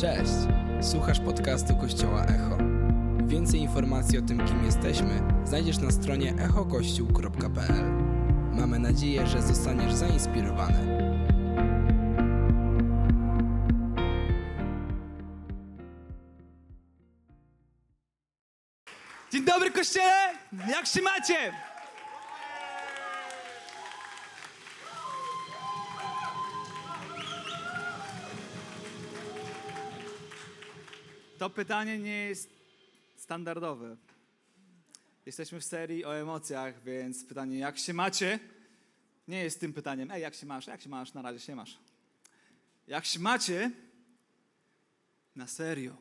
Cześć! Słuchasz podcastu Kościoła Echo. Więcej informacji o tym, kim jesteśmy, znajdziesz na stronie echokościół.pl. Mamy nadzieję, że zostaniesz zainspirowany. Dzień dobry kościele! Jak się macie? To pytanie nie jest standardowe. Jesteśmy w serii o emocjach, więc pytanie jak się macie nie jest tym pytaniem. Ej, jak się masz? Jak się masz? Na razie się masz. Jak się macie? Na serio.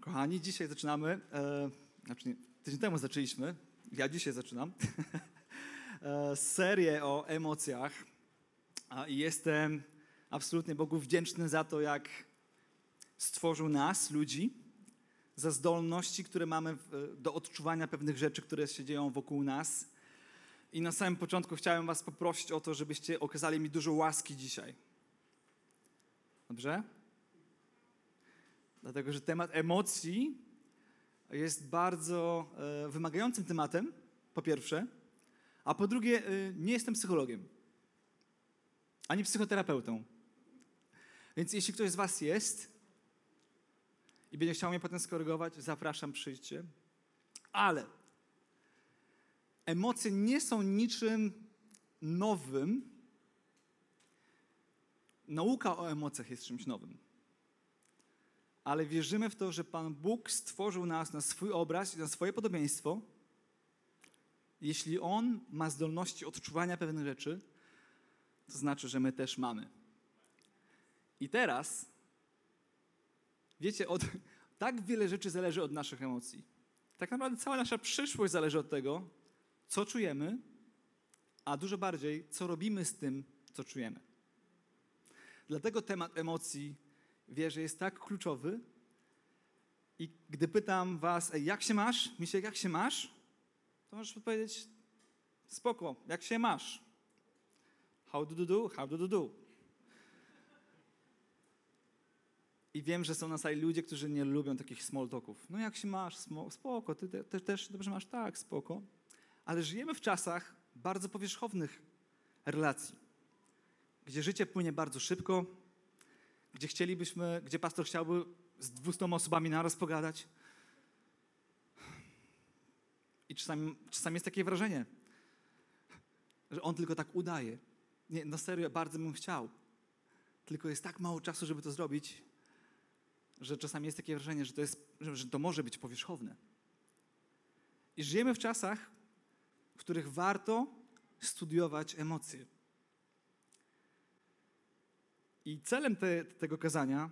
Kochani, dzisiaj zaczynamy, e, znaczy nie, tydzień temu zaczęliśmy, ja dzisiaj zaczynam, e, serię o emocjach i jestem absolutnie Bogu wdzięczny za to, jak stworzył nas, ludzi, za zdolności, które mamy do odczuwania pewnych rzeczy, które się dzieją wokół nas. I na samym początku chciałem was poprosić o to, żebyście okazali mi dużo łaski dzisiaj. Dobrze? Dlatego, że temat emocji jest bardzo e, wymagającym tematem, po pierwsze, a po drugie, e, nie jestem psychologiem, ani psychoterapeutą. Więc jeśli ktoś z Was jest i będzie chciał mnie potem skorygować, zapraszam, przyjdźcie. Ale emocje nie są niczym nowym. Nauka o emocjach jest czymś nowym ale wierzymy w to, że Pan Bóg stworzył nas na swój obraz i na swoje podobieństwo. Jeśli On ma zdolności odczuwania pewnych rzeczy, to znaczy, że my też mamy. I teraz, wiecie, od, tak wiele rzeczy zależy od naszych emocji. Tak naprawdę cała nasza przyszłość zależy od tego, co czujemy, a dużo bardziej, co robimy z tym, co czujemy. Dlatego temat emocji wierzę, jest tak kluczowy. I gdy pytam was, jak się masz? Misiek, jak się masz? To możesz odpowiedzieć, spoko, jak się masz? How do you do? How do you do? I wiem, że są na sali ludzie, którzy nie lubią takich small talków. No jak się masz? Spoko, ty, też dobrze masz? Tak, spoko. Ale żyjemy w czasach bardzo powierzchownych relacji, gdzie życie płynie bardzo szybko, gdzie chcielibyśmy, gdzie pastor chciałby z 200 osobami naraz pogadać. I czasami, czasami jest takie wrażenie, że on tylko tak udaje. Nie, no serio, bardzo bym chciał. Tylko jest tak mało czasu, żeby to zrobić, że czasami jest takie wrażenie, że to, jest, że to może być powierzchowne. I żyjemy w czasach, w których warto studiować emocje. I celem te, tego kazania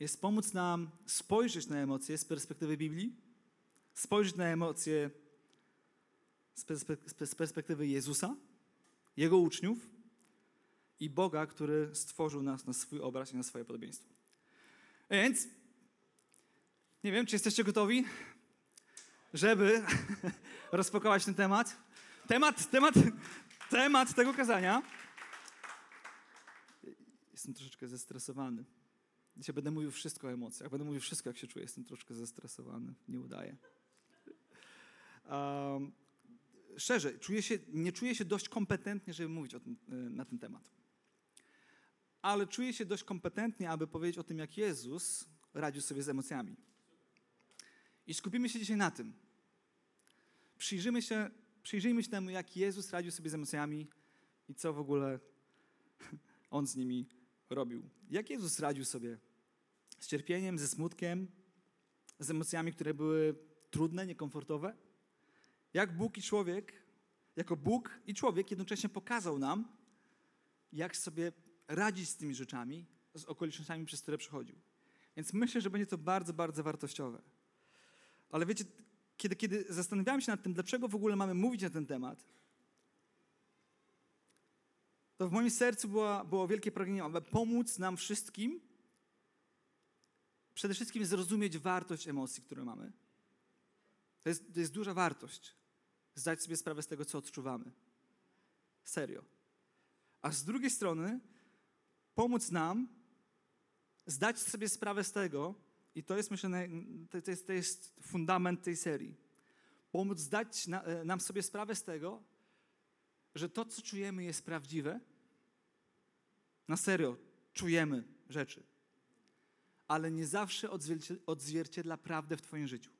jest pomóc nam spojrzeć na emocje z perspektywy Biblii, spojrzeć na emocje z perspektywy Jezusa, Jego uczniów i Boga, który stworzył nas na swój obraz i na swoje podobieństwo. Więc nie wiem, czy jesteście gotowi, żeby rozpakować ten temat. Temat, temat, temat tego kazania jestem troszeczkę zestresowany. Dzisiaj będę mówił wszystko o emocjach, będę mówił wszystko, jak się czuję. Jestem troszeczkę zestresowany, nie udaje. Um, szczerze, czuję się, nie czuję się dość kompetentnie, żeby mówić tym, e, na ten temat. Ale czuję się dość kompetentnie, aby powiedzieć o tym, jak Jezus radził sobie z emocjami. I skupimy się dzisiaj na tym. Przyjrzymy się, przyjrzyjmy się temu, jak Jezus radził sobie z emocjami i co w ogóle On z nimi robił. Jak Jezus radził sobie z cierpieniem, ze smutkiem, z emocjami, które były trudne, niekomfortowe? Jak Bóg i człowiek, jako Bóg i człowiek jednocześnie pokazał nam, jak sobie radzić z tymi rzeczami, z okolicznościami, przez które przechodził. Więc myślę, że będzie to bardzo, bardzo wartościowe. Ale wiecie, kiedy, kiedy zastanawiałem się nad tym, dlaczego w ogóle mamy mówić na ten temat, to w moim sercu była, było wielkie pragnienie, aby pomóc nam wszystkim przede wszystkim zrozumieć wartość emocji, które mamy. To jest, to jest duża wartość. Zdać sobie sprawę z tego, co odczuwamy. Serio. A z drugiej strony, pomóc nam zdać sobie sprawę z tego, i to jest, myślę, to jest, to jest fundament tej serii. Pomóc zdać e, nam sobie sprawę z tego, że to, co czujemy, jest prawdziwe. Na serio, czujemy rzeczy. Ale nie zawsze odzwierciedla prawdę w Twoim życiu.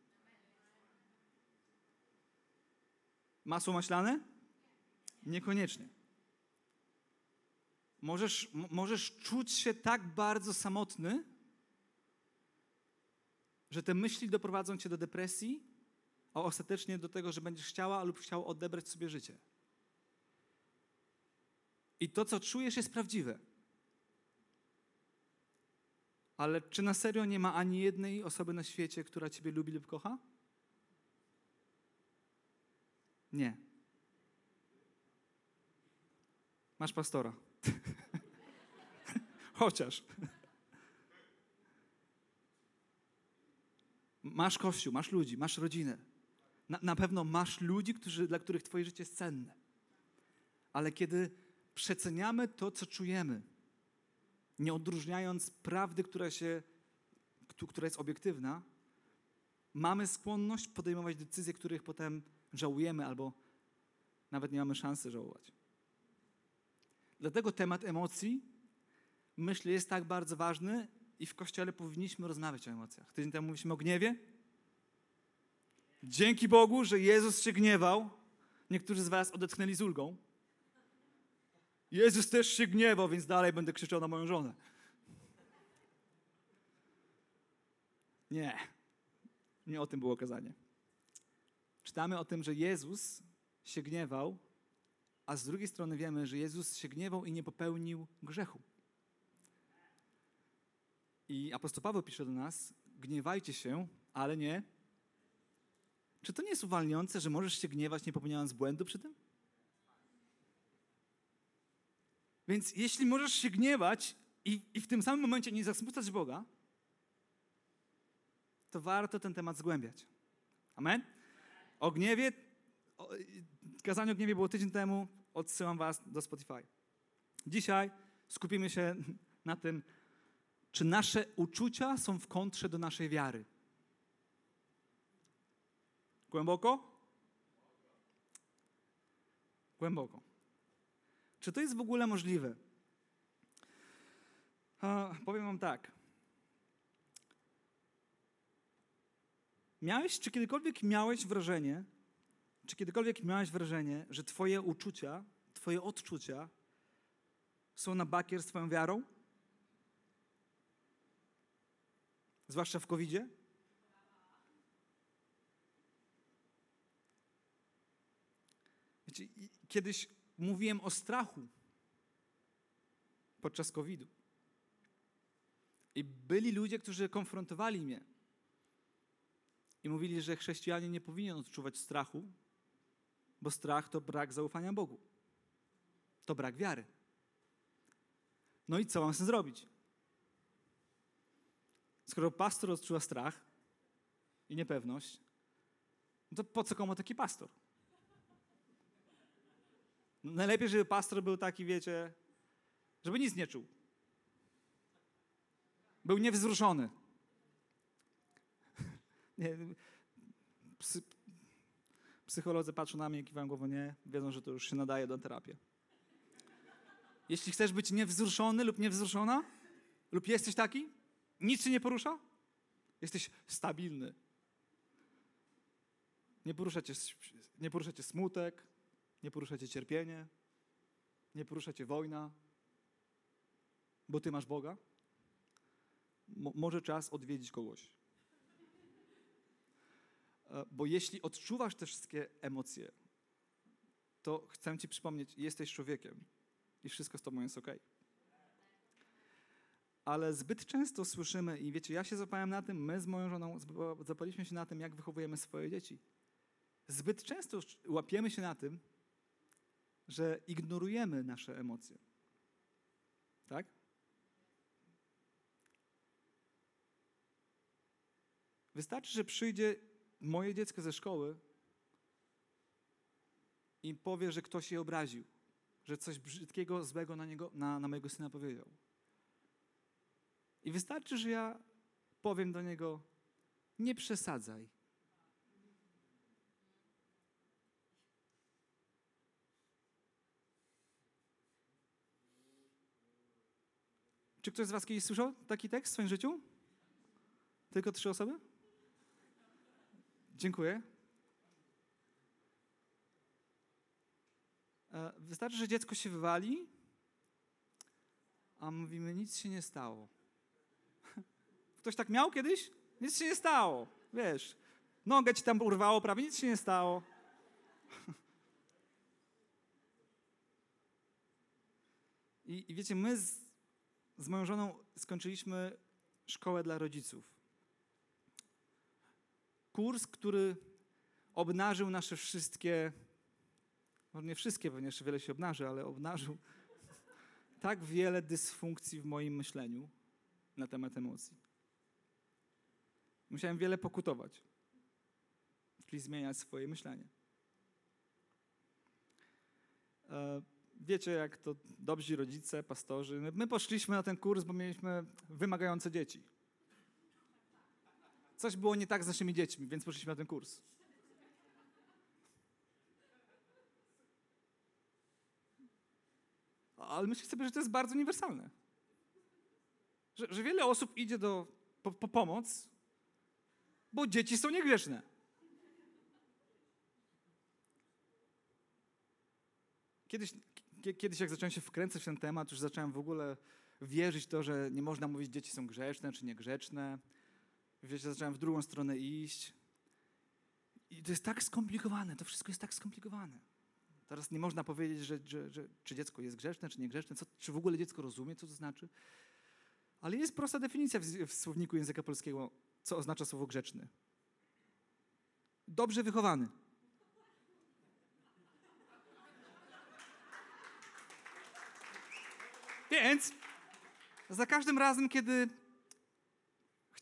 Masło maślane? Niekoniecznie. Możesz, możesz czuć się tak bardzo samotny, że te myśli doprowadzą cię do depresji, a ostatecznie do tego, że będziesz chciała lub chciał odebrać sobie życie. I to, co czujesz, jest prawdziwe. Ale czy na serio nie ma ani jednej osoby na świecie, która Ciebie lubi lub kocha? Nie. Masz pastora. Chociaż. Masz kościół, masz ludzi, masz rodzinę. Na, na pewno masz ludzi, którzy, dla których Twoje życie jest cenne. Ale kiedy przeceniamy to, co czujemy, nie odróżniając prawdy, która, się, która jest obiektywna, mamy skłonność podejmować decyzje, których potem żałujemy albo nawet nie mamy szansy żałować. Dlatego temat emocji, myślę, jest tak bardzo ważny i w Kościele powinniśmy rozmawiać o emocjach. Tydzień temu mówiliśmy o gniewie. Dzięki Bogu, że Jezus się gniewał. Niektórzy z was odetchnęli z ulgą. Jezus też się gniewał, więc dalej będę krzyczał na moją żonę. Nie. Nie o tym było kazanie. Czytamy o tym, że Jezus się gniewał, a z drugiej strony wiemy, że Jezus się gniewał i nie popełnił grzechu. I apostoł Paweł pisze do nas: gniewajcie się, ale nie. Czy to nie jest uwalniające, że możesz się gniewać, nie popełniając błędu przy tym? Więc jeśli możesz się gniewać i, i w tym samym momencie nie zasmucać Boga, to warto ten temat zgłębiać. Amen? O gniewie, kazanie o gniewie było tydzień temu, odsyłam was do Spotify. Dzisiaj skupimy się na tym, czy nasze uczucia są w kontrze do naszej wiary. Głęboko? Głęboko. Czy to jest w ogóle możliwe? Powiem Wam tak. Miałeś, czy kiedykolwiek miałeś wrażenie, czy kiedykolwiek miałeś wrażenie, że Twoje uczucia, Twoje odczucia są na bakier z Twoją wiarą? Zwłaszcza w covid -zie? Wiecie, kiedyś mówiłem o strachu podczas COVID-u. I byli ludzie, którzy konfrontowali mnie i mówili, że chrześcijanin nie powinien odczuwać strachu, bo strach to brak zaufania Bogu. To brak wiary. No i co mam z tym zrobić? Skoro pastor odczuwa strach i niepewność, no to po co komu taki pastor? No najlepiej, żeby pastor był taki, wiecie, żeby nic nie czuł. Był niewzruszony. Nie, psycholodzy patrzą na mnie, kiwają głową nie, wiedzą, że to już się nadaje do terapii. Jeśli chcesz być niewzruszony lub niewzruszona, lub jesteś taki, nic się nie porusza? Jesteś stabilny. Nie porusza cię, nie porusza cię smutek, nie porusza cię cierpienie, nie porusza cię wojna, bo ty masz Boga. Mo może czas odwiedzić kogoś. E, bo jeśli odczuwasz te wszystkie emocje, to chcę ci przypomnieć, jesteś człowiekiem i wszystko z tobą jest ok ale zbyt często słyszymy, i wiecie, ja się zapałem na tym, my z moją żoną zapaliśmy się na tym, jak wychowujemy swoje dzieci. Zbyt często łapiemy się na tym, że ignorujemy nasze emocje. Tak? Wystarczy, że przyjdzie moje dziecko ze szkoły i powie, że ktoś je obraził, że coś brzydkiego, złego na, niego, na, na mojego syna powiedział I wystarczy, że ja powiem do niego: Nie przesadzaj. Czy ktoś z Was kiedyś słyszał taki tekst w swoim życiu? Tylko trzy osoby? Dziękuję. E, Wystarczy, że dziecko się wywali, a mówimy, nic się nie stało. Ktoś tak miał kiedyś? Nic się nie stało. Wiesz, nogę ci tam urwało, prawie nic się nie stało. I, i wiecie, my z, z moją żoną skończyliśmy szkołę dla rodziców. Kurs, który obnażył nasze wszystkie, może nie wszystkie, pewnie jeszcze wiele się obnaży, ale obnażył tak wiele dysfunkcji w moim myśleniu na temat emocji. Musiałem wiele pokutować, czyli zmieniać swoje myślenie. E, Wiecie, jak to dobrzy rodzice, pastorzy. My poszliśmy na ten kurs, bo mieliśmy wymagające dzieci. Coś było nie tak z naszymi dziećmi, więc poszliśmy na ten kurs. Ale myślę sobie, że to jest bardzo uniwersalne. Że, że wiele osób idzie do, po, po pomoc, bo dzieci są niegrzeczne. Kiedyś, kie- kiedyś, jak zacząłem się wkręcać w ten temat, już zacząłem w ogóle wierzyć w to, że nie można mówić, dzieci są grzeczne czy niegrzeczne. Wiecie, zacząłem w drugą stronę iść. I to jest tak skomplikowane, to wszystko jest tak skomplikowane. Teraz nie można powiedzieć, że, że, że czy dziecko jest grzeczne, czy niegrzeczne, co, czy w ogóle dziecko rozumie, co to znaczy. Ale jest prosta definicja w, w słowniku języka polskiego, co oznacza słowo grzeczny. Dobrze wychowany. Więc za każdym razem, kiedy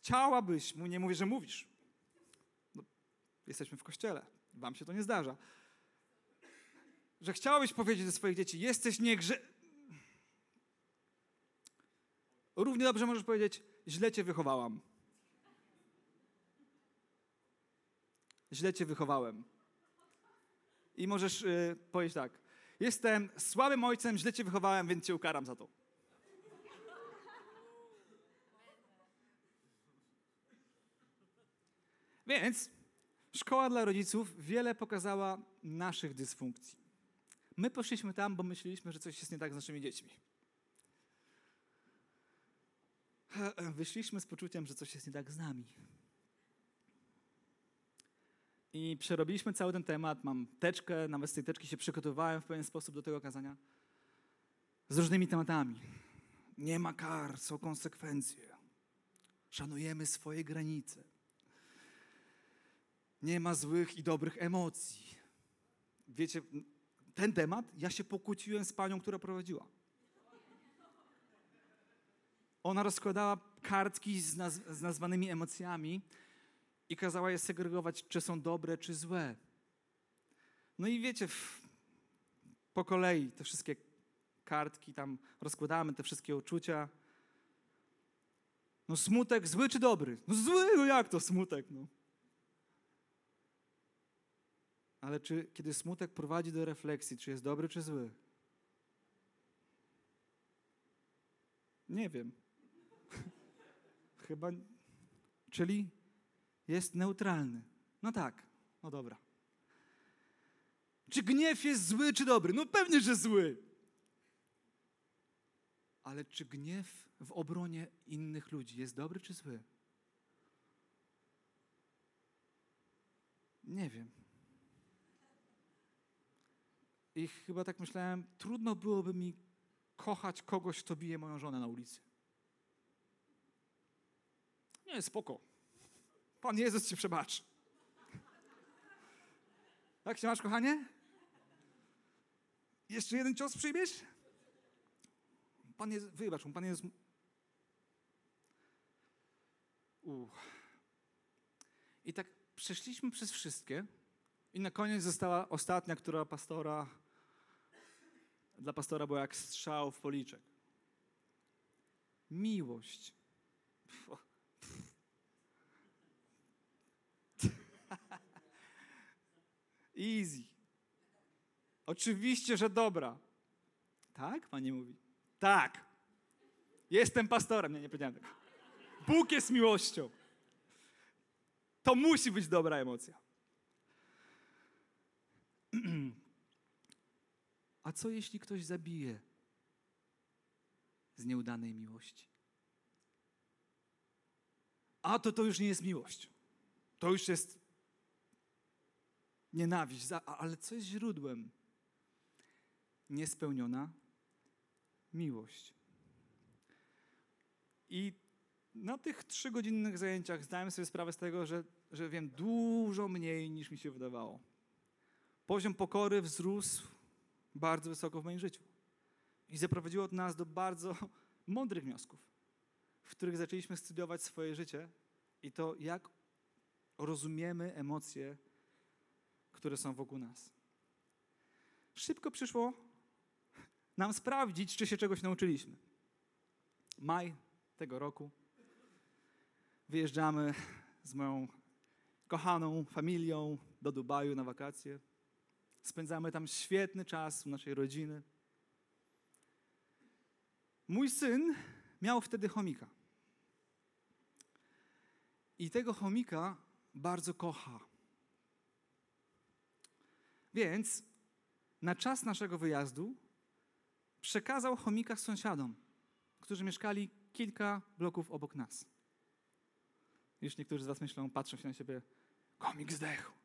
chciałabyś, mu nie mówię, że mówisz, no, jesteśmy w kościele, wam się to nie zdarza, że chciałabyś powiedzieć do swoich dzieci, jesteś niegrze... Równie dobrze możesz powiedzieć, źle cię wychowałam. Źle cię wychowałem. I możesz y, powiedzieć tak, jestem słabym ojcem, źle cię wychowałem, więc cię ukaram za to. Więc szkoła dla rodziców wiele pokazała naszych dysfunkcji. My poszliśmy tam, bo myśleliśmy, że coś jest nie tak z naszymi dziećmi. Wyszliśmy z poczuciem, że coś jest nie tak z nami. I przerobiliśmy cały ten temat. Mam teczkę, nawet z tej teczki się przygotowywałem w pewien sposób do tego kazania. Z różnymi tematami. Nie ma kar, są konsekwencje. Szanujemy swoje granice. Nie ma złych i dobrych emocji. Wiecie, ten temat, ja się pokłóciłem z panią, która prowadziła. Ona rozkładała kartki z, naz- z nazwanymi emocjami i kazała je segregować, czy są dobre, czy złe. No i wiecie, po kolei te wszystkie kartki tam rozkładamy, te wszystkie uczucia. No smutek zły czy dobry? No zły, no jak to smutek? No. Ale czy kiedy smutek prowadzi do refleksji, czy jest dobry, czy zły? Nie wiem. Chyba. Czyli jest neutralny. No tak, no dobra. Czy gniew jest zły, czy dobry? No pewnie, że zły. Ale czy gniew w obronie innych ludzi jest dobry, czy zły? Nie wiem. I chyba tak myślałem, trudno byłoby mi kochać kogoś, kto bije moją żonę na ulicy. Nie, spoko. Pan Jezus ci przebaczy. Jak się masz, kochanie? Jeszcze jeden cios przyjmiesz? Pan Jezus, wybacz mu, Pan Jezus... Uch. I tak przeszliśmy przez wszystkie i na koniec została ostatnia, która pastora, dla pastora była jak strzał w policzek. Miłość Easy. Oczywiście, że dobra. Tak? Pani mówi. Tak. Jestem pastorem. Nie, nie powiedziałem tego. Bóg jest miłością. To musi być dobra emocja. A co jeśli ktoś zabije z nieudanej miłości? A to to już nie jest miłość. To już jest nienawiść. Ale co jest źródłem? Niespełniona miłość. I na tych trzygodzinnych zajęciach zdałem sobie sprawę z tego, że, że wiem dużo mniej niż mi się wydawało. Poziom pokory wzrósł bardzo wysoko w moim życiu. I zaprowadziło nas do bardzo mądrych wniosków, w których zaczęliśmy studiować swoje życie i to, jak rozumiemy emocje, które są wokół nas. Szybko przyszło nam sprawdzić, czy się czegoś nauczyliśmy. Maj tego roku wyjeżdżamy z moją kochaną familią do Dubaju na wakacje. Spędzamy tam świetny czas u naszej rodziny. Mój syn miał wtedy chomika. I tego chomika bardzo kocha. Więc na czas naszego wyjazdu przekazał chomika sąsiadom, którzy mieszkali kilka bloków obok nas. Już niektórzy z Was myślą, patrzą się na siebie, chomik zdechł.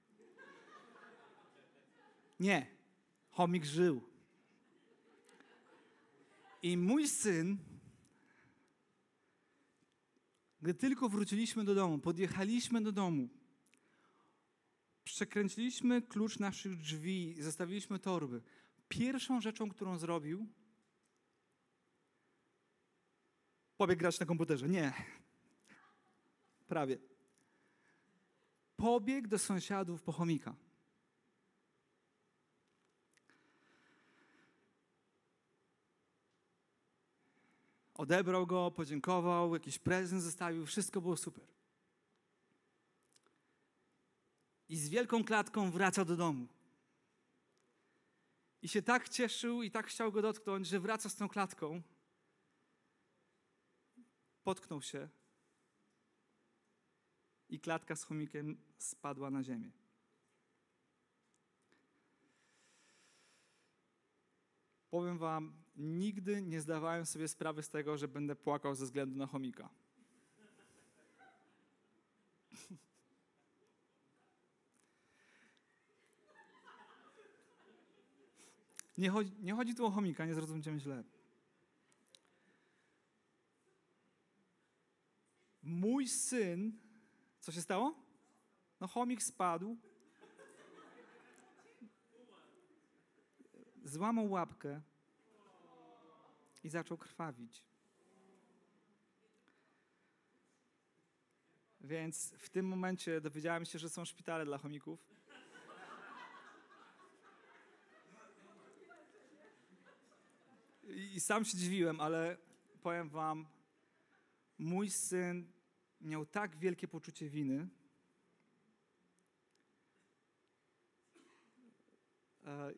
Nie, chomik żył. I mój syn, gdy tylko wróciliśmy do domu, podjechaliśmy do domu, przekręciliśmy klucz naszych drzwi, zostawiliśmy torby. Pierwszą rzeczą, którą zrobił, pobiegł grać na komputerze. Nie. Prawie. Pobiegł do sąsiadów po chomika. Odebrał go, podziękował, jakiś prezent zostawił, wszystko było super. I z wielką klatką wraca do domu. I się tak cieszył i tak chciał go dotknąć, że wraca z tą klatką. Potknął się i klatka z chomikiem spadła na ziemię. Powiem Wam, nigdy nie zdawałem sobie sprawy z tego, że będę płakał ze względu na chomika. Nie chodzi, nie chodzi tu o chomika, nie zrozumcie mnie źle. Mój syn, co się stało? No chomik spadł, złamał łapkę i zaczął krwawić. Więc w tym momencie dowiedziałem się, że są szpitale dla chomików. I sam się dziwiłem, ale powiem wam, mój syn miał tak wielkie poczucie winy,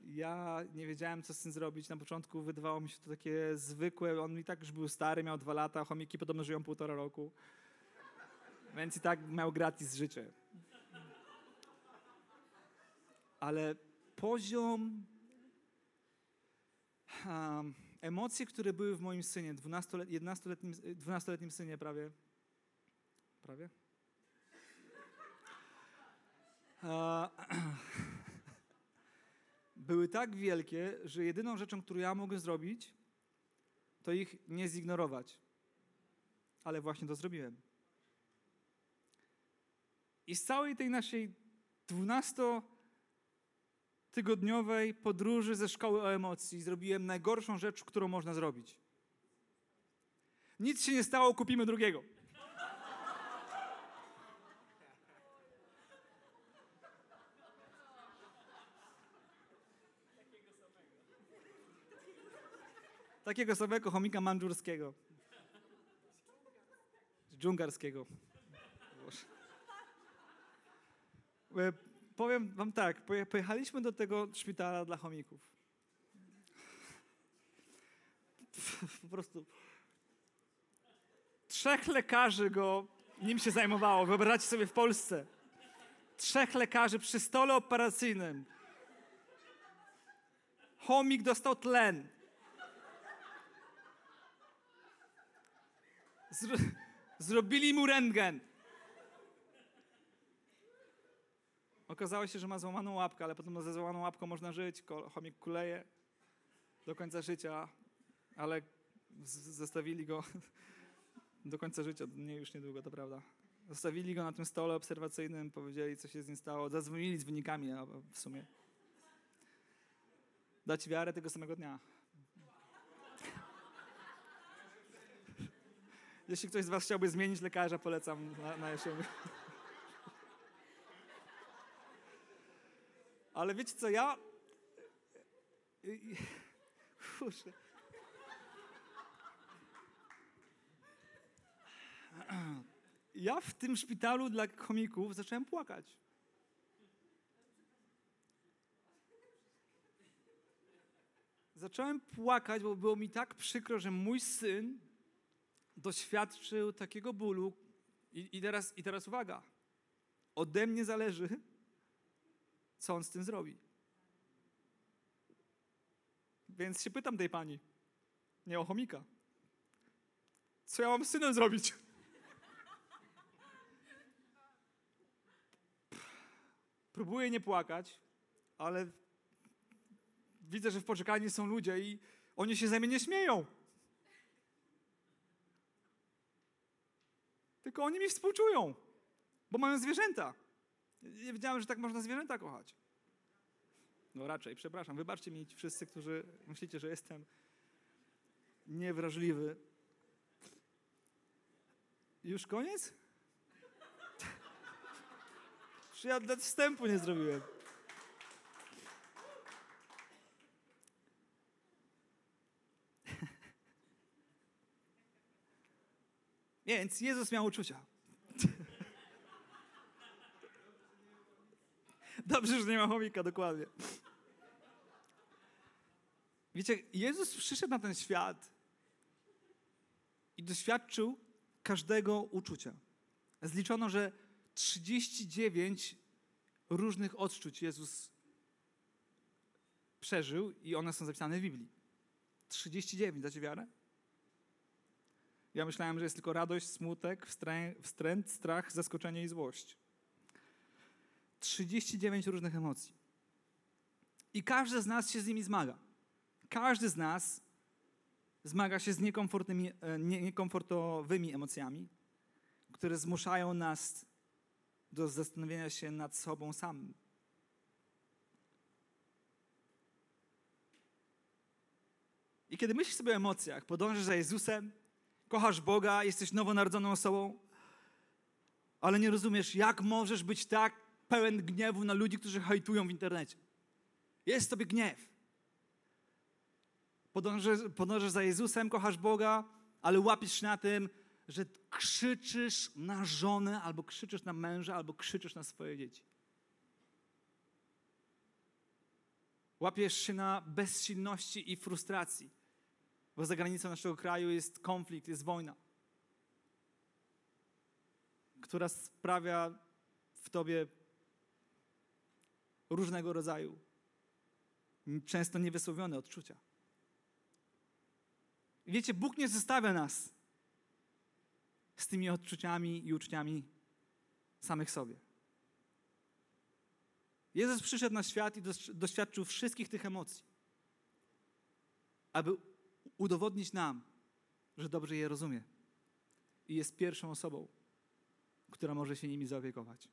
Ja nie wiedziałem, co z tym zrobić. Na początku wydawało mi się to takie zwykłe. On i tak już był stary, miał dwa lata, chomiki podobno żyją półtora roku. Więc i tak miał gratis życie. Ale poziom um, emocje, które były w moim synie, 12-letnim, 12 synie prawie, prawie? były tak wielkie, że jedyną rzeczą, którą ja mogę zrobić, to ich nie zignorować. Ale właśnie to zrobiłem. I z całej tej naszej 12 tygodniowej podróży ze szkoły o emocji zrobiłem najgorszą rzecz, którą można zrobić. Nic się nie stało, kupimy drugiego. Takiego samego chomika mandżurskiego. dżungarskiego. E, powiem wam tak, pojechaliśmy do tego szpitala dla chomików. Po prostu trzech lekarzy go nim się zajmowało. Wyobraźcie sobie w Polsce. Trzech lekarzy przy stole operacyjnym. Chomik dostał tlen. Zro zrobili mu rentgen. Okazało się, że ma złamaną łapkę, ale potem ze złamaną łapką można żyć. Chomik kuleje do końca życia, ale zostawili go do końca życia, nie już niedługo, to prawda. Zostawili go na tym stole obserwacyjnym, powiedzieli, co się z nim stało, zadzwonili z wynikami w sumie. Dać wiarę tego samego dnia. Jeśli ktoś z Was chciałby zmienić lekarza, polecam na, na. Ale wiecie co, ja... Kurczę. Ja w tym szpitalu dla komików zacząłem płakać. Zacząłem płakać, bo było mi tak przykro, że mój syn doświadczył takiego bólu. I, i, teraz, I teraz uwaga. Ode mnie zależy, co on z tym zrobi. Więc się pytam tej pani, nie o chomika. Co ja mam z synem zrobić? Próbuję nie płakać, ale widzę, że w poczekalni są ludzie i oni się ze mnie nie śmieją. Tylko oni mi współczują, bo mają zwierzęta. Nie wiedziałem, że tak można zwierzęta kochać. No raczej, przepraszam, wybaczcie mi wszyscy, którzy myślicie, że jestem niewrażliwy. Już koniec? Czy ja wstępu nie zrobiłem? Więc Jezus miał uczucia. Dobrze, że nie ma chomika, dokładnie. Wiecie, Jezus przyszedł na ten świat i doświadczył każdego uczucia. Zliczono, że 39 różnych odczuć Jezus przeżył i one są zapisane w Biblii. 39, dacie wiarę? Ja myślałem, że jest tylko radość, smutek, wstręt, strach, zaskoczenie i złość. 39 różnych emocji. I każdy z nas się z nimi zmaga. Każdy z nas zmaga się z e, niekomfortowymi emocjami, które zmuszają nas do zastanowienia się nad sobą samym. I kiedy myślisz sobie o emocjach, podążasz za Jezusem, kochasz Boga, jesteś nowonarodzoną osobą, ale nie rozumiesz, jak możesz być tak pełen gniewu na ludzi, którzy hajtują w internecie. Jest sobie gniew. Podążasz, podążasz za Jezusem, kochasz Boga, ale łapiesz na tym, że krzyczysz na żonę, albo krzyczysz na męża, albo krzyczysz na swoje dzieci. Łapiesz się na bezsilności i frustracji, bo za granicą naszego kraju jest konflikt, jest wojna, która sprawia w tobie różnego rodzaju, często niewysłowione odczucia. Wiecie, Bóg nie zostawia nas z tymi odczuciami i uczuciami samych sobie. Jezus przyszedł na świat i doświadczył wszystkich tych emocji, aby udowodnić nam, że dobrze je rozumie i jest pierwszą osobą, która może się nimi zaopiekować.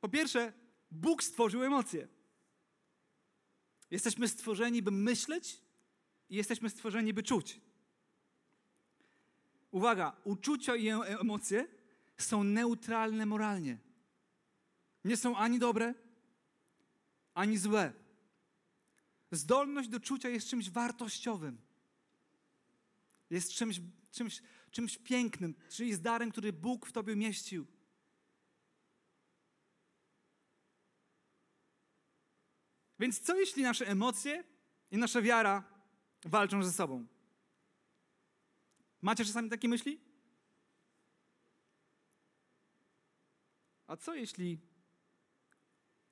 Po pierwsze, Bóg stworzył emocje. Jesteśmy stworzeni, by myśleć i jesteśmy stworzeni, by czuć. Uwaga, uczucia i emocje są neutralne moralnie. Nie są ani dobre, ani złe. Zdolność do czucia jest czymś wartościowym. Jest czymś, czymś, czymś pięknym, czyli jest darem, który Bóg w tobie umieścił. Więc co jeśli nasze emocje i nasza wiara walczą ze sobą? Macie czasami takie myśli? A co jeśli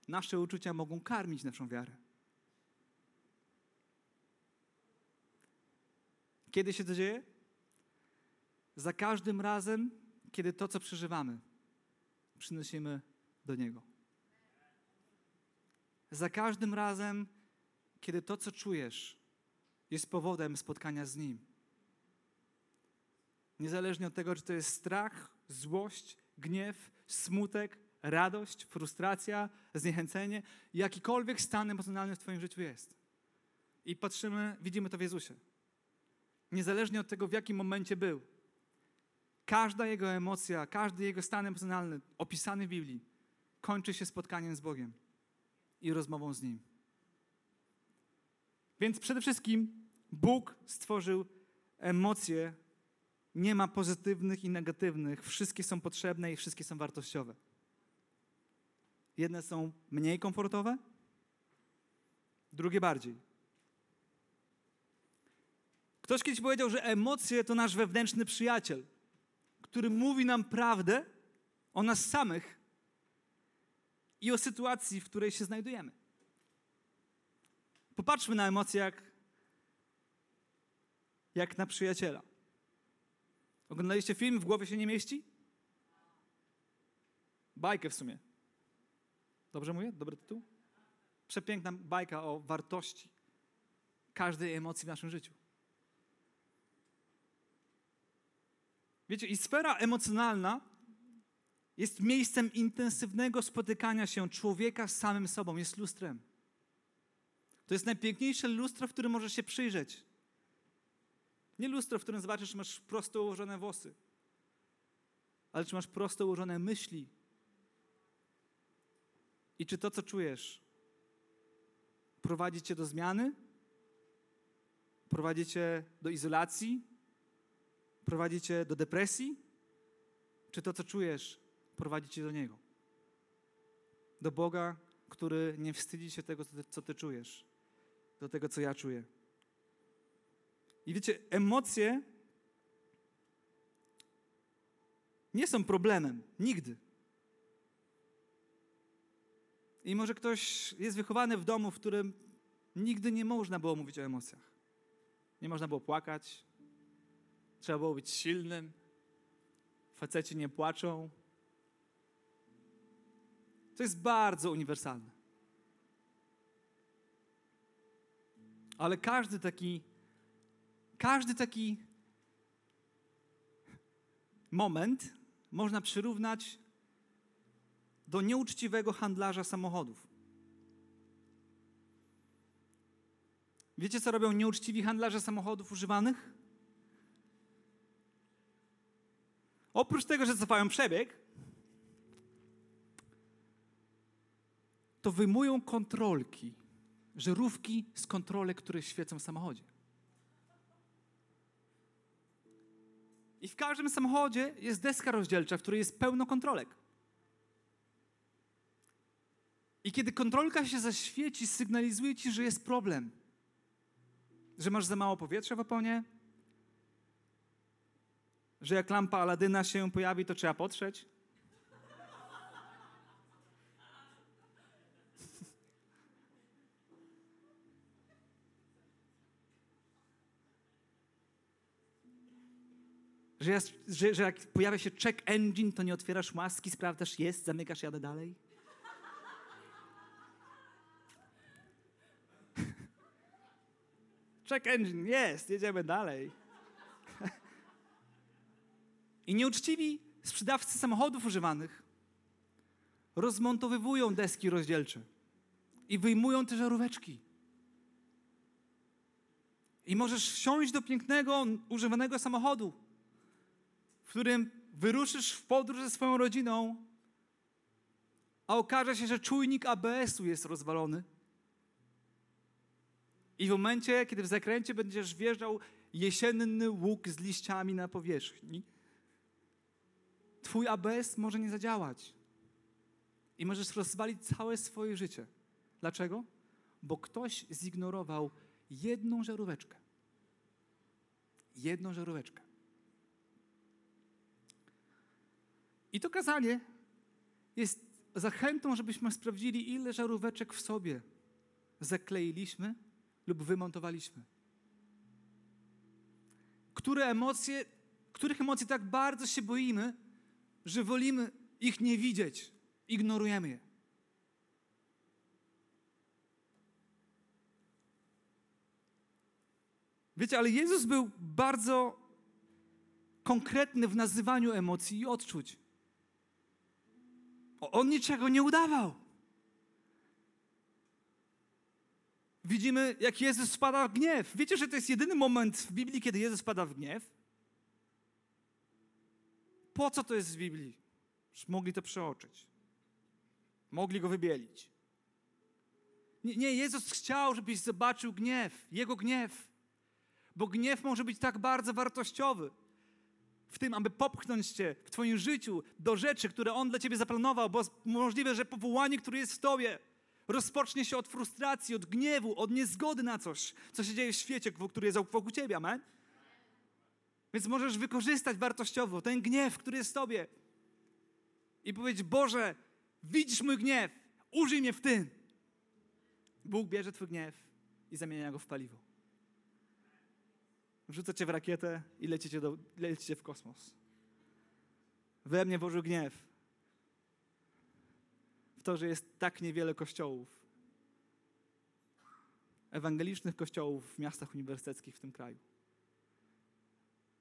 nasze uczucia mogą karmić naszą wiarę? Kiedy się to dzieje? Za każdym razem, kiedy to, co przeżywamy, przynosimy do Niego. Za każdym razem, kiedy to, co czujesz, jest powodem spotkania z Nim. Niezależnie od tego, czy to jest strach, złość, gniew, smutek, radość, frustracja, zniechęcenie, jakikolwiek stan emocjonalny w Twoim życiu jest. I patrzymy, widzimy to w Jezusie. Niezależnie od tego, w jakim momencie był. Każda jego emocja, każdy jego stan emocjonalny opisany w Biblii kończy się spotkaniem z Bogiem i rozmową z Nim. Więc przede wszystkim Bóg stworzył emocje, nie ma pozytywnych i negatywnych, wszystkie są potrzebne i wszystkie są wartościowe. Jedne są mniej komfortowe, drugie bardziej. Ktoś kiedyś powiedział, że emocje to nasz wewnętrzny przyjaciel, który mówi nam prawdę o nas samych i o sytuacji, w której się znajdujemy. Popatrzmy na emocje jak, jak na przyjaciela. Oglądaliście film W głowie się nie mieści? Bajkę w sumie. Dobrze mówię? Dobry tytuł? Przepiękna bajka o wartości każdej emocji w naszym życiu. Wiecie, i sfera emocjonalna jest miejscem intensywnego spotykania się człowieka z samym sobą, jest lustrem. To jest najpiękniejsze lustro, w którym możesz się przyjrzeć. Nie lustro, w którym zobaczysz, czy masz prosto ułożone włosy, ale czy masz prosto ułożone myśli. I czy to, co czujesz, prowadzi cię do zmiany? Prowadzi cię do izolacji? Prowadzi cię do depresji? Czy to, co czujesz, prowadzi cię do Niego? Do Boga, który nie wstydzi się tego, co ty czujesz, do tego, co ja czuję. I wiecie, emocje nie są problemem. Nigdy. I może ktoś jest wychowany w domu, w którym nigdy nie można było mówić o emocjach. Nie można było płakać. Trzeba było być silnym. Faceci nie płaczą. To jest bardzo uniwersalne. Ale każdy taki każdy taki moment można przyrównać do nieuczciwego handlarza samochodów. Wiecie, co robią nieuczciwi handlarze samochodów używanych? Oprócz tego, że cofają przebieg, to wyjmują kontrolki, żarówki z kontrolek, które świecą w samochodzie. I w każdym samochodzie jest deska rozdzielcza, w której jest pełno kontrolek. I kiedy kontrolka się zaświeci, sygnalizuje ci, że jest problem. Że masz za mało powietrza w oponie, że jak lampa Aladyna się pojawi, to trzeba potrzeć. Że, jest, że, że jak pojawia się check engine, to nie otwierasz maski, sprawdzasz, jest, zamykasz, jadę dalej. check engine, jest, jedziemy dalej. I nieuczciwi sprzedawcy samochodów używanych rozmontowywują deski rozdzielcze i wyjmują te żaróweczki. I możesz wsiąść do pięknego, używanego samochodu którym wyruszysz w podróż ze swoją rodziną, a okaże się, że czujnik ABS-u jest rozwalony. I w momencie, kiedy w zakręcie będziesz wjeżdżał jesienny łuk z liściami na powierzchni, twój ABS może nie zadziałać. I możesz rozwalić całe swoje życie. Dlaczego? Bo ktoś zignorował jedną żaróweczkę. Jedną żaróweczkę. I to kazanie jest zachętą, żebyśmy sprawdzili, ile żaróweczek w sobie zakleiliśmy lub wymontowaliśmy. Które emocje, których emocji tak bardzo się boimy, że wolimy ich nie widzieć, ignorujemy je. Wiecie, ale Jezus był bardzo konkretny w nazywaniu emocji i odczuć. On niczego nie udawał. Widzimy, jak Jezus spada w gniew. Wiecie, że to jest jedyny moment w Biblii, kiedy Jezus spada w gniew? Po co to jest w Biblii? Już mogli to przeoczyć. Mogli go wybielić. Nie, nie, Jezus chciał, żebyś zobaczył gniew, Jego gniew. Bo gniew może być tak bardzo wartościowy w tym, aby popchnąć cię w twoim życiu do rzeczy, które On dla ciebie zaplanował, bo możliwe, że powołanie, które jest w tobie, rozpocznie się od frustracji, od gniewu, od niezgody na coś, co się dzieje w świecie, który jest wokół ciebie, amen? Więc możesz wykorzystać wartościowo ten gniew, który jest w tobie i powiedzieć, Boże, widzisz mój gniew, użyj mnie w tym. Bóg bierze twój gniew i zamienia go w paliwo. Wrzuca cię w rakietę i lecicie, do, lecicie w kosmos. We mnie włożył gniew. W to, że jest tak niewiele kościołów. Ewangelicznych kościołów w miastach uniwersyteckich w tym kraju.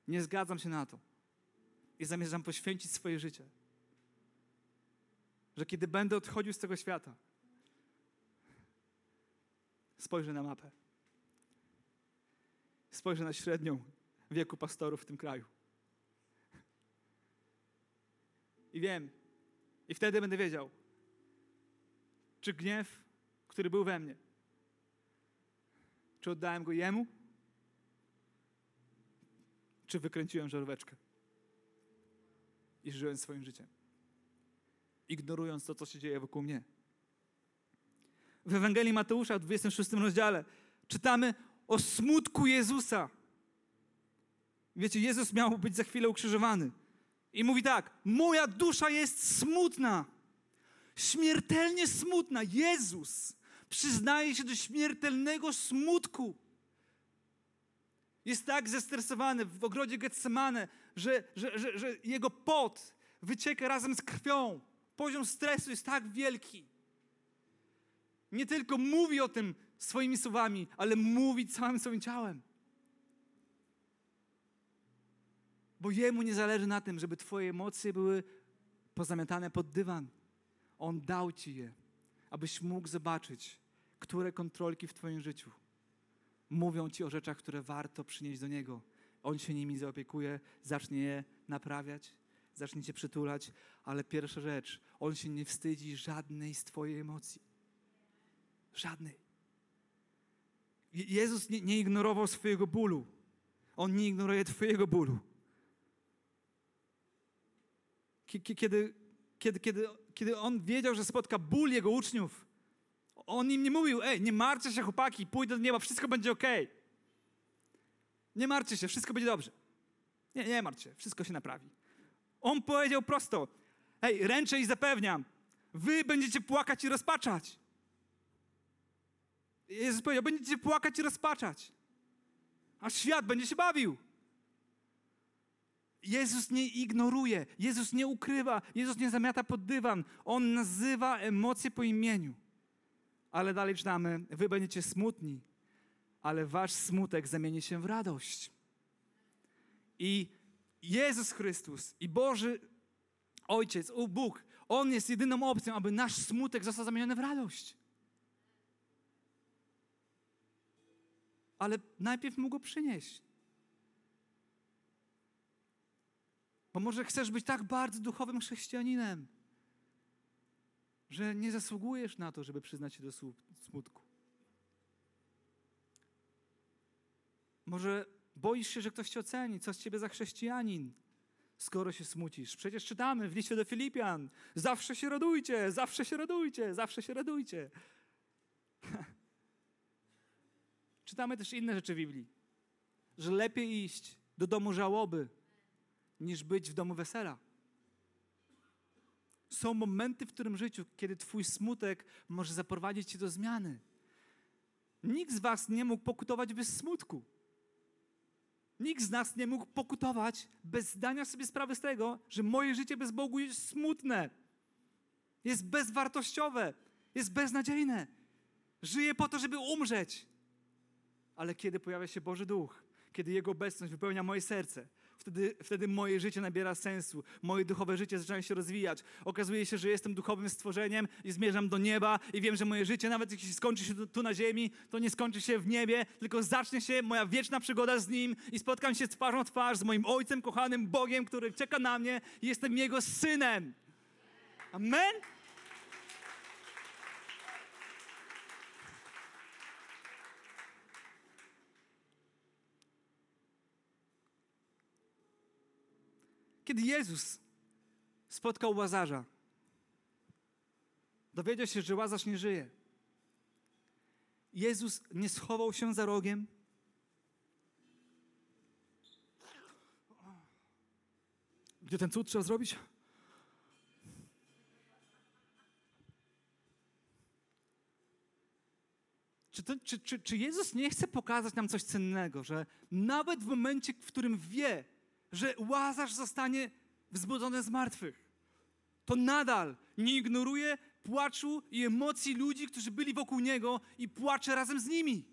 Nie zgadzam się na to. I zamierzam poświęcić swoje życie. Że kiedy będę odchodził z tego świata, spojrzę na mapę spojrzę na średnią wieku pastorów w tym kraju. I wiem, i wtedy będę wiedział, czy gniew, który był we mnie, czy oddałem go jemu, czy wykręciłem żaróweczkę i żyłem swoim życiem, ignorując to, co się dzieje wokół mnie. W Ewangelii Mateusza w 26 rozdziale czytamy o smutku Jezusa. Wiecie, Jezus miał być za chwilę ukrzyżowany. I mówi tak: Moja dusza jest smutna, śmiertelnie smutna. Jezus przyznaje się do śmiertelnego smutku. Jest tak zestresowany w ogrodzie Getsemane, że, że, że, że jego pot wycieka razem z krwią. Poziom stresu jest tak wielki. Nie tylko mówi o tym swoimi słowami, ale mówi całym swoim ciałem. Bo Jemu nie zależy na tym, żeby Twoje emocje były pozamiatane pod dywan. On dał Ci je, abyś mógł zobaczyć, które kontrolki w Twoim życiu mówią Ci o rzeczach, które warto przynieść do Niego. On się nimi zaopiekuje, zacznie je naprawiać, zacznie Cię przytulać, ale pierwsza rzecz, On się nie wstydzi żadnej z Twojej emocji. Żadnej. Jezus nie, nie ignorował swojego bólu. On nie ignoruje Twojego bólu. Kiedy, kiedy, kiedy, kiedy on wiedział, że spotka ból jego uczniów, on im nie mówił, ej, nie martwcie się chłopaki, pójdę do nieba, wszystko będzie ok. Nie martwcie się, wszystko będzie dobrze. Nie, nie martw się, wszystko się naprawi. On powiedział prosto, hej, ręczę i zapewniam, wy będziecie płakać i rozpaczać. Jezus powiedział, będziecie płakać i rozpaczać, a świat będzie się bawił. Jezus nie ignoruje, Jezus nie ukrywa, Jezus nie zamiata pod dywan. On nazywa emocje po imieniu. Ale dalej czytamy, wy będziecie smutni, ale wasz smutek zamieni się w radość. I Jezus Chrystus i Boży Ojciec, Bóg, On jest jedyną opcją, aby nasz smutek został zamieniony w radość. ale najpierw mu go przynieść. Bo może chcesz być tak bardzo duchowym chrześcijaninem, że nie zasługujesz na to, żeby przyznać się do smutku. Może boisz się, że ktoś cię oceni, co z ciebie za chrześcijanin, skoro się smucisz. Przecież czytamy w liście do Filipian, zawsze się radujcie, zawsze się radujcie, zawsze się radujcie. Czytamy też inne rzeczy w Biblii, że lepiej iść do domu żałoby, niż być w domu wesela. Są momenty w którym życiu, kiedy Twój smutek może zaprowadzić Cię do zmiany. Nikt z Was nie mógł pokutować bez smutku. Nikt z nas nie mógł pokutować bez zdania sobie sprawy z tego, że moje życie bez Bogu jest smutne, jest bezwartościowe, jest beznadziejne. Żyję po to, żeby umrzeć. Ale kiedy pojawia się Boży Duch, kiedy Jego obecność wypełnia moje serce, wtedy, wtedy moje życie nabiera sensu, moje duchowe życie zaczyna się rozwijać. Okazuje się, że jestem duchowym stworzeniem i zmierzam do nieba i wiem, że moje życie, nawet jeśli skończy się tu na ziemi, to nie skończy się w niebie, tylko zacznie się moja wieczna przygoda z Nim i spotkam się twarzą w twarz z moim Ojcem, kochanym Bogiem, który czeka na mnie i jestem Jego synem. Amen? Kiedy Jezus spotkał Łazarza, dowiedział się, że Łazarz nie żyje. Jezus nie schował się za rogiem. Gdzie ten cud trzeba zrobić? Czy, to, czy, czy, czy Jezus nie chce pokazać nam coś cennego, że nawet w momencie, w którym wie, że Łazarz zostanie wzbudzony z martwych. To nadal nie ignoruje płaczu i emocji ludzi, którzy byli wokół niego i płacze razem z nimi.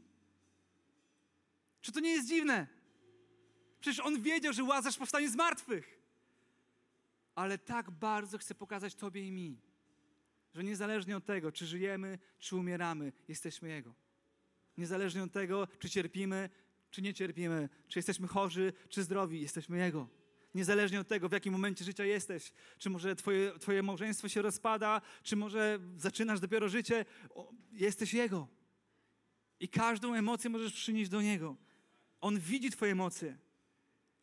Czy to nie jest dziwne? Przecież on wiedział, że Łazarz powstanie z martwych. Ale tak bardzo chce pokazać Tobie i mi, że niezależnie od tego, czy żyjemy, czy umieramy, jesteśmy Jego. Niezależnie od tego, czy cierpimy, czy nie cierpimy, czy jesteśmy chorzy, czy zdrowi, jesteśmy Jego. Niezależnie od tego, w jakim momencie życia jesteś, czy może twoje, twoje małżeństwo się rozpada, czy może zaczynasz dopiero życie, o, jesteś Jego. I każdą emocję możesz przynieść do Niego. On widzi Twoje emocje.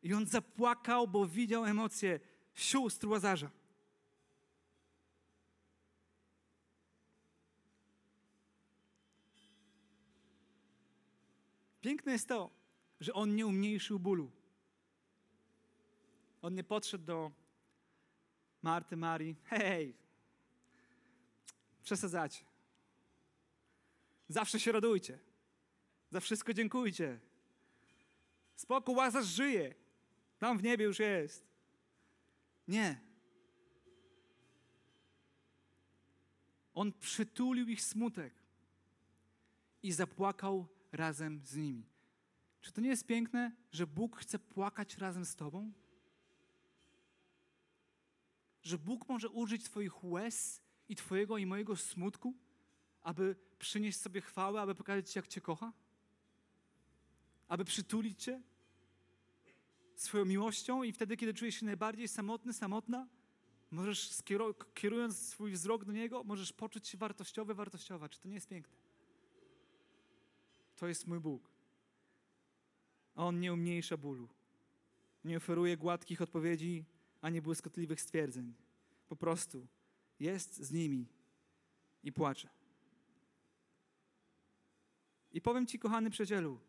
I On zapłakał, bo widział emocje sióstr Łazarza. Piękne jest to, że on nie umniejszył bólu. On nie podszedł do Marty, Marii. Hej, przesadzacie. Zawsze się radujcie. Za wszystko dziękujcie. Spoko, Łazarz żyje. Tam w niebie już jest. Nie. On przytulił ich smutek i zapłakał razem z nimi. Czy to nie jest piękne, że Bóg chce płakać razem z Tobą? Że Bóg może użyć Twoich łez i Twojego i mojego smutku, aby przynieść sobie chwałę, aby pokazać Ci, jak Cię kocha? Aby przytulić Cię swoją miłością i wtedy, kiedy czujesz się najbardziej samotny, samotna, możesz kierując swój wzrok do Niego, możesz poczuć się wartościowy, wartościowa. Czy to nie jest piękne? To jest mój Bóg a On nie umniejsza bólu. Nie oferuje gładkich odpowiedzi ani błyskotliwych stwierdzeń. Po prostu jest z nimi i płacze. I powiem Ci, kochany przyjacielu,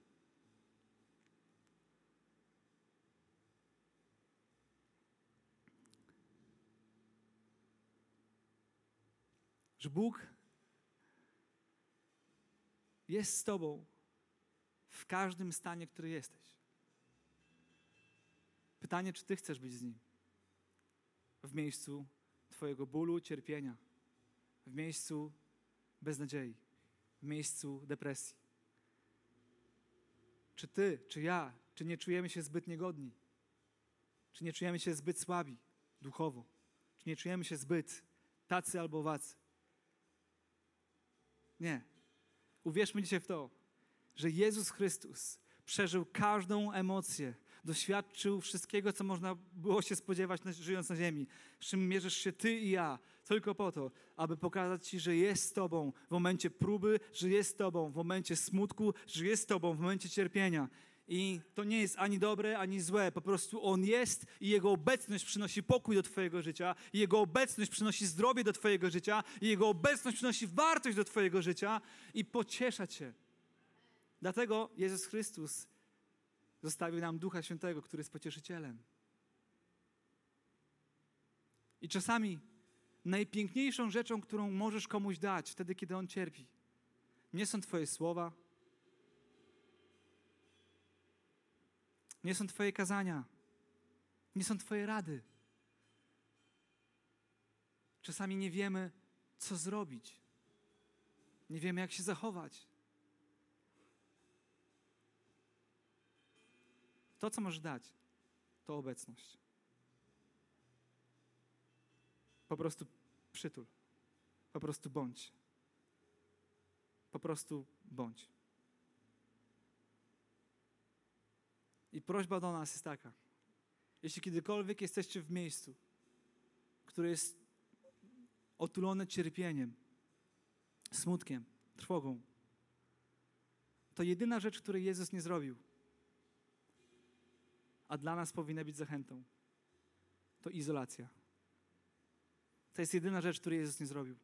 że Bóg jest z Tobą w każdym stanie, który jesteś. Pytanie, czy Ty chcesz być z Nim w miejscu Twojego bólu, cierpienia, w miejscu beznadziei, w miejscu depresji. Czy Ty, czy ja, czy nie czujemy się zbyt niegodni? Czy nie czujemy się zbyt słabi duchowo? Czy nie czujemy się zbyt tacy albo wacy? Nie. Uwierzmy dzisiaj w to, że Jezus Chrystus przeżył każdą emocję, doświadczył wszystkiego, co można było się spodziewać, żyjąc na ziemi, z czym mierzysz się ty i ja, tylko po to, aby pokazać ci, że jest z tobą w momencie próby, że jest z tobą w momencie smutku, że jest z tobą w momencie cierpienia. I to nie jest ani dobre, ani złe. Po prostu On jest i Jego obecność przynosi pokój do Twojego życia, i Jego obecność przynosi zdrowie do Twojego życia, i Jego obecność przynosi wartość do Twojego życia i pociesza Cię. Dlatego Jezus Chrystus zostawił nam Ducha Świętego, który jest pocieszycielem. I czasami najpiękniejszą rzeczą, którą możesz komuś dać wtedy, kiedy on cierpi, nie są Twoje słowa, nie są Twoje kazania, nie są Twoje rady. Czasami nie wiemy, co zrobić, nie wiemy, jak się zachować. To, co możesz dać, to obecność. Po prostu przytul. Po prostu bądź. Po prostu bądź. I prośba do nas jest taka. Jeśli kiedykolwiek jesteście w miejscu, które jest otulone cierpieniem, smutkiem, trwogą, to jedyna rzecz, której Jezus nie zrobił, a dla nas powinna być zachętą, to izolacja. To jest jedyna rzecz, której Jezus nie zrobił.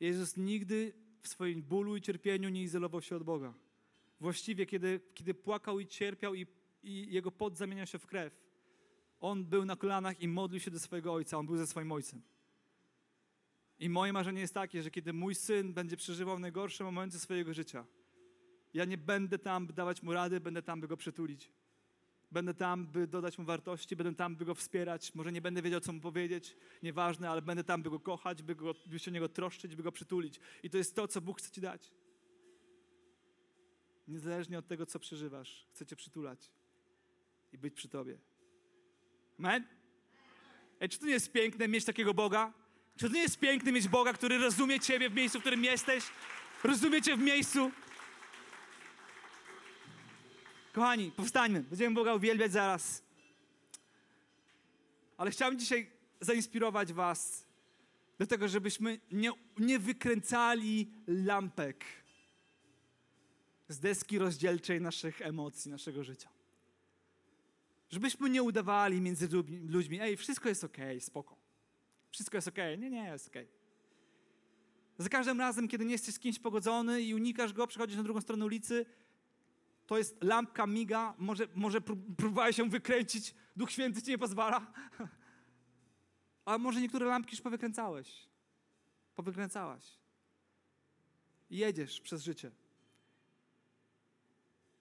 Jezus nigdy w swoim bólu i cierpieniu nie izolował się od Boga. Właściwie, kiedy, kiedy płakał i cierpiał i, i jego pot zamieniał się w krew, on był na kolanach i modlił się do swojego ojca. On był ze swoim ojcem. I moje marzenie jest takie, że kiedy mój syn będzie przeżywał najgorsze momenty swojego życia, ja nie będę tam, dawać mu rady, będę tam, by go przytulić. Będę tam, by dodać mu wartości, będę tam, by go wspierać. Może nie będę wiedział, co mu powiedzieć, nieważne, ale będę tam, by go kochać, by, go, by się o niego troszczyć, by go przytulić. I to jest to, co Bóg chce ci dać. Niezależnie od tego, co przeżywasz, chce cię przytulać i być przy tobie. Amen? Ej, czy to nie jest piękne mieć takiego Boga? Czy to nie jest piękne mieć Boga, który rozumie ciebie w miejscu, w którym jesteś? Rozumie cię w miejscu, Kochani, powstańmy. Będziemy Boga uwielbiać zaraz. Ale chciałbym dzisiaj zainspirować Was do tego, żebyśmy nie, nie wykręcali lampek z deski rozdzielczej naszych emocji, naszego życia. Żebyśmy nie udawali między ludźmi, ej, wszystko jest ok, spoko. Wszystko jest ok. Nie, nie jest ok. Za każdym razem, kiedy nie jesteś z kimś pogodzony i unikasz go, przechodzisz na drugą stronę ulicy, to jest lampka miga, może, może próbowałeś się wykręcić, Duch Święty ci nie pozwala. A może niektóre lampki już powykręcałeś, powykręcałaś. Jedziesz przez życie.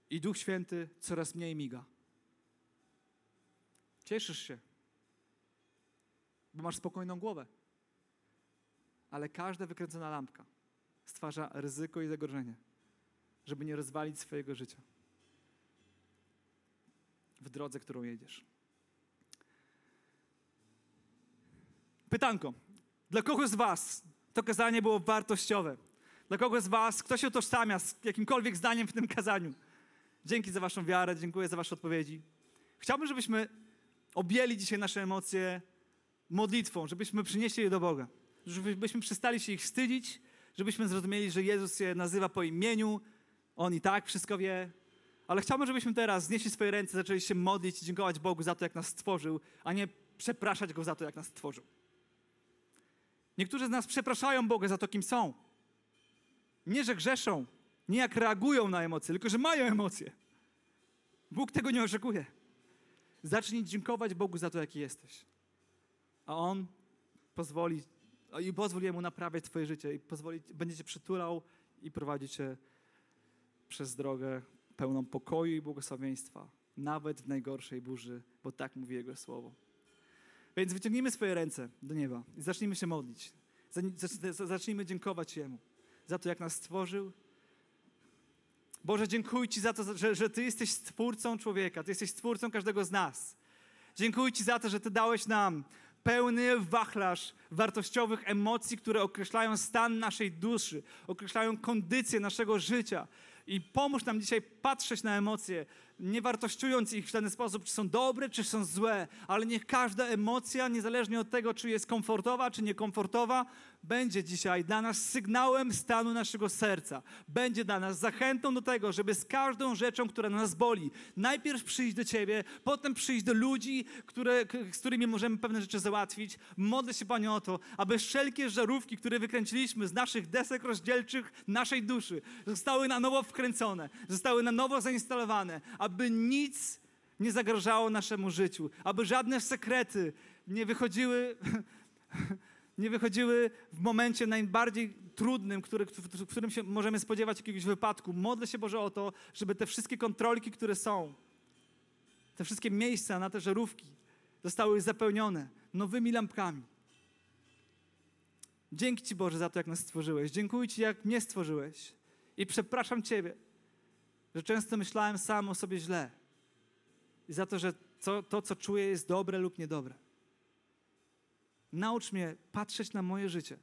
I Duch Święty coraz mniej miga. Cieszysz się, bo masz spokojną głowę. Ale każda wykręcona lampka stwarza ryzyko i zagrożenie, żeby nie rozwalić swojego życia w drodze, którą jedziesz. Pytanko. Dla kogo z Was to kazanie było wartościowe? Dla kogo z Was, kto się utożsamia z jakimkolwiek zdaniem w tym kazaniu? Dzięki za Waszą wiarę, dziękuję za Wasze odpowiedzi. Chciałbym, żebyśmy objęli dzisiaj nasze emocje modlitwą, żebyśmy przynieśli je do Boga. Żebyśmy przestali się ich wstydzić, żebyśmy zrozumieli, że Jezus je nazywa po imieniu, On i tak wszystko wie, ale chciałbym, żebyśmy teraz znieśli swoje ręce, zaczęli się modlić i dziękować Bogu za to, jak nas stworzył, a nie przepraszać Go za to, jak nas stworzył. Niektórzy z nas przepraszają Boga za to, kim są. Nie, że grzeszą, nie jak reagują na emocje, tylko że mają emocje. Bóg tego nie oczekuje. Zacznij dziękować Bogu za to, jaki jesteś. A On pozwoli, i pozwoli Jemu naprawiać Twoje życie i pozwoli, będzie Cię przytulał i prowadzić Cię przez drogę pełną pokoju i błogosławieństwa, nawet w najgorszej burzy, bo tak mówi Jego słowo. Więc wyciągnijmy swoje ręce do nieba i zacznijmy się modlić. Zacznijmy dziękować Jemu za to, jak nas stworzył. Boże, dziękuję Ci za to, że, że Ty jesteś stwórcą człowieka, Ty jesteś stwórcą każdego z nas. Dziękuję Ci za to, że Ty dałeś nam pełny wachlarz wartościowych emocji, które określają stan naszej duszy, określają kondycję naszego życia. I pomóż nam dzisiaj patrzeć na emocje, nie wartościując ich w ten sposób, czy są dobre, czy są złe, ale niech każda emocja, niezależnie od tego, czy jest komfortowa, czy niekomfortowa, będzie dzisiaj dla nas sygnałem stanu naszego serca. Będzie dla nas zachętą do tego, żeby z każdą rzeczą, która nas boli, najpierw przyjść do Ciebie, potem przyjść do ludzi, które, z którymi możemy pewne rzeczy załatwić. Modlę się, Panie, o to, aby wszelkie żarówki, które wykręciliśmy z naszych desek rozdzielczych naszej duszy, zostały na nowo wkręcone, zostały na nowo zainstalowane, aby nic nie zagrażało naszemu życiu, aby żadne sekrety nie wychodziły nie wychodziły w momencie najbardziej trudnym, który, w którym się możemy spodziewać jakiegoś wypadku. Modlę się Boże o to, żeby te wszystkie kontrolki, które są, te wszystkie miejsca na te żarówki zostały zapełnione nowymi lampkami. Dzięki Ci Boże za to, jak nas stworzyłeś. Dziękuję Ci, jak mnie stworzyłeś. I przepraszam Ciebie, że często myślałem sam o sobie źle. I za to, że to, to co czuję, jest dobre lub niedobre. Naucz mnie patrzeć na moje życie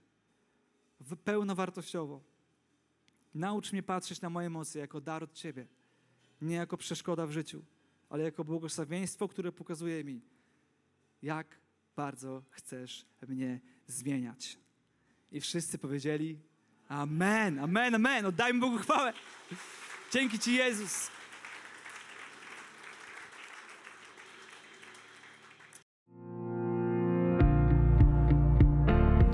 pełnowartościowo. Naucz mnie patrzeć na moje emocje jako dar od Ciebie. Nie jako przeszkoda w życiu, ale jako błogosławieństwo, które pokazuje mi, jak bardzo chcesz mnie zmieniać. I wszyscy powiedzieli: Amen, amen, amen. Oddajmy Bogu chwałę. Dzięki Ci, Jezus.